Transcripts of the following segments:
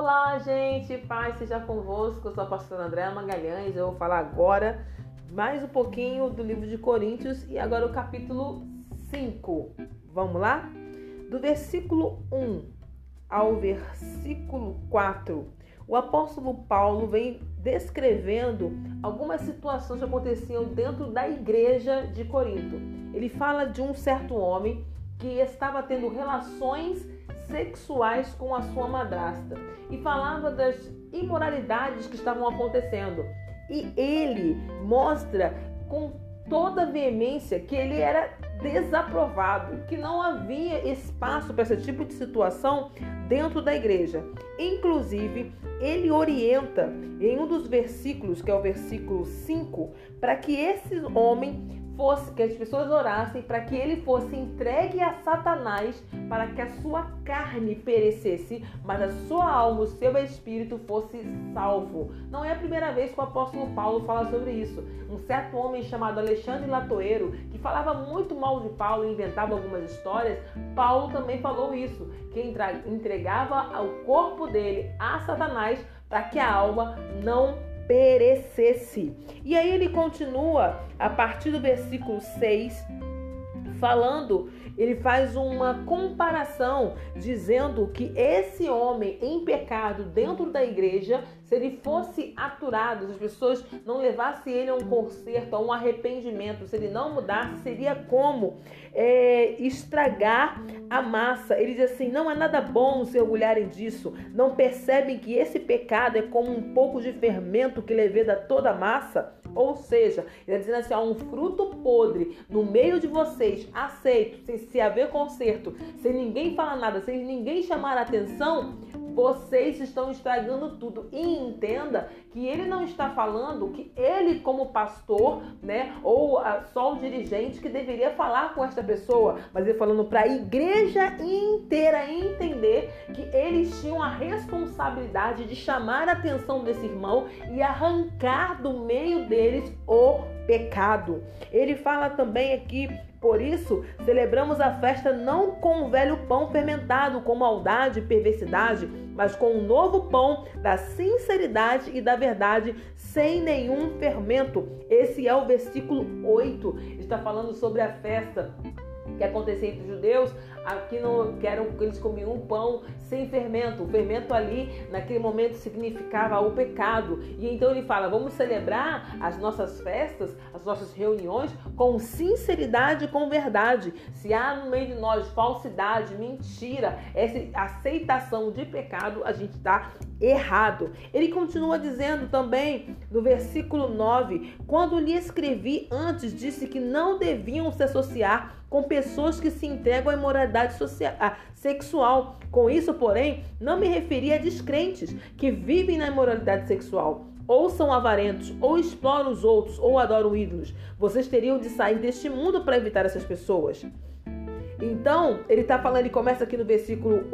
Olá, gente, paz seja convosco. Eu sou a pastora Andréa Magalhães. Eu vou falar agora mais um pouquinho do livro de Coríntios e agora o capítulo 5. Vamos lá? Do versículo 1 ao versículo 4, o apóstolo Paulo vem descrevendo algumas situações que aconteciam dentro da igreja de Corinto. Ele fala de um certo homem que estava tendo relações sexuais com a sua madrasta e falava das imoralidades que estavam acontecendo. E ele mostra com toda veemência que ele era desaprovado, que não havia espaço para esse tipo de situação dentro da igreja. Inclusive, ele orienta em um dos versículos, que é o versículo 5, para que esse homem fosse que as pessoas orassem para que ele fosse entregue a Satanás para que a sua carne perecesse, mas a sua alma, o seu espírito fosse salvo. Não é a primeira vez que o apóstolo Paulo fala sobre isso. Um certo homem chamado Alexandre Latoeiro, que falava muito mal de Paulo e inventava algumas histórias, Paulo também falou isso, que entregava o corpo dele a Satanás para que a alma não perecesse. E aí ele continua a partir do versículo 6, falando, ele faz uma comparação dizendo que esse homem em pecado dentro da igreja se ele fosse aturado, se as pessoas não levassem ele a um conserto, a um arrependimento, se ele não mudasse, seria como é, estragar a massa. Ele diz assim: não é nada bom se orgulharem disso. Não percebem que esse pecado é como um pouco de fermento que leveda toda a massa? Ou seja, ele está dizendo assim: há um fruto podre no meio de vocês, aceito, sem se haver conserto, sem ninguém falar nada, sem ninguém chamar atenção vocês estão estragando tudo. E entenda que ele não está falando que ele, como pastor, né, ou a, só o dirigente que deveria falar com esta pessoa, mas ele falando para a igreja inteira entender que eles tinham a responsabilidade de chamar a atenção desse irmão e arrancar do meio deles o pecado. Ele fala também aqui por isso, celebramos a festa não com o velho pão fermentado com maldade e perversidade, mas com o novo pão da sinceridade e da verdade, sem nenhum fermento. Esse é o versículo 8. Está falando sobre a festa que acontecia entre os judeus, aqui no, que eles comiam um pão sem fermento. O fermento ali, naquele momento, significava o pecado. E então ele fala: vamos celebrar as nossas festas, as nossas reuniões com sinceridade e com verdade. Se há no meio de nós falsidade, mentira, essa aceitação de pecado, a gente está errado. Ele continua dizendo também no versículo 9: quando lhe escrevi antes, disse que não deviam se associar com pessoas que se entregam à imoralidade social, à sexual. Com isso, porém, não me referi a descrentes que vivem na imoralidade sexual. Ou são avarentos, ou exploram os outros, ou adoram ídolos. Vocês teriam de sair deste mundo para evitar essas pessoas. Então, ele está falando, ele começa aqui no versículo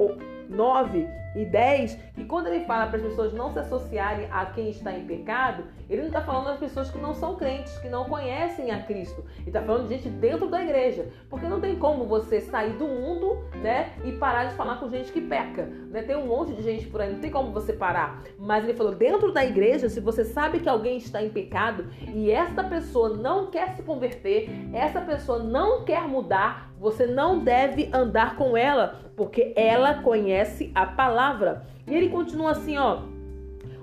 9 e 10, que quando ele fala para as pessoas não se associarem a quem está em pecado, ele não está falando das pessoas que não são crentes, que não conhecem a Cristo. Ele está falando de gente dentro da igreja. Porque não tem como você sair do mundo, né, e parar de falar com gente que peca. Né? Tem um monte de gente por aí, não tem como você parar. Mas ele falou, dentro da igreja, se você sabe que alguém está em pecado e essa pessoa não quer se converter, essa pessoa não quer mudar, você não deve andar com ela, porque ela conhece a palavra. E ele continua assim, ó.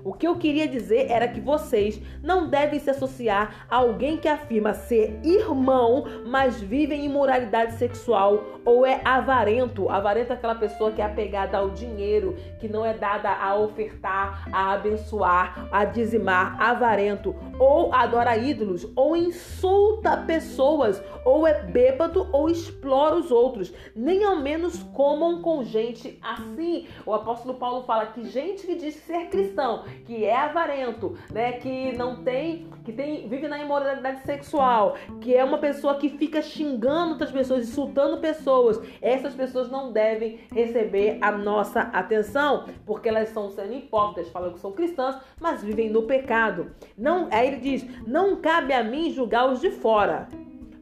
O que eu queria dizer era que vocês não devem se associar a alguém que afirma ser irmão, mas vive em imoralidade sexual ou é avarento. Avarento é aquela pessoa que é apegada ao dinheiro, que não é dada a ofertar, a abençoar, a dizimar. Avarento. Ou adora ídolos, ou insulta pessoas, ou é bêbado, ou explora os outros. Nem ao menos comam com gente assim. O apóstolo Paulo fala que gente que diz ser cristão que é avarento, né, que não tem, que tem, vive na imoralidade sexual, que é uma pessoa que fica xingando outras pessoas, insultando pessoas, essas pessoas não devem receber a nossa atenção, porque elas estão sendo hipócritas, falam que são cristãs, mas vivem no pecado. Não, aí ele diz: "Não cabe a mim julgar os de fora,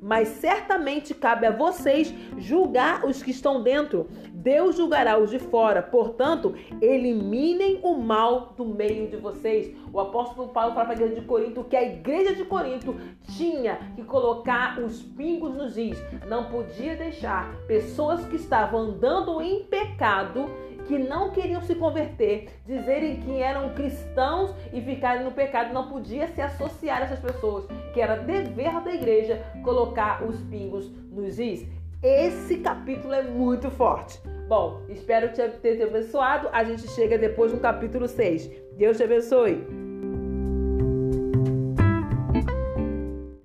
mas certamente cabe a vocês julgar os que estão dentro. Deus julgará os de fora. Portanto, eliminem o mal do meio de vocês. O apóstolo Paulo fala para a igreja de Corinto que a igreja de Corinto tinha que colocar os pingos nos is. Não podia deixar pessoas que estavam andando em pecado que não queriam se converter, dizerem que eram cristãos e ficarem no pecado, não podia se associar a essas pessoas, que era dever da igreja colocar os pingos nos is. Esse capítulo é muito forte. Bom, espero ter te abençoado. A gente chega depois no capítulo 6. Deus te abençoe.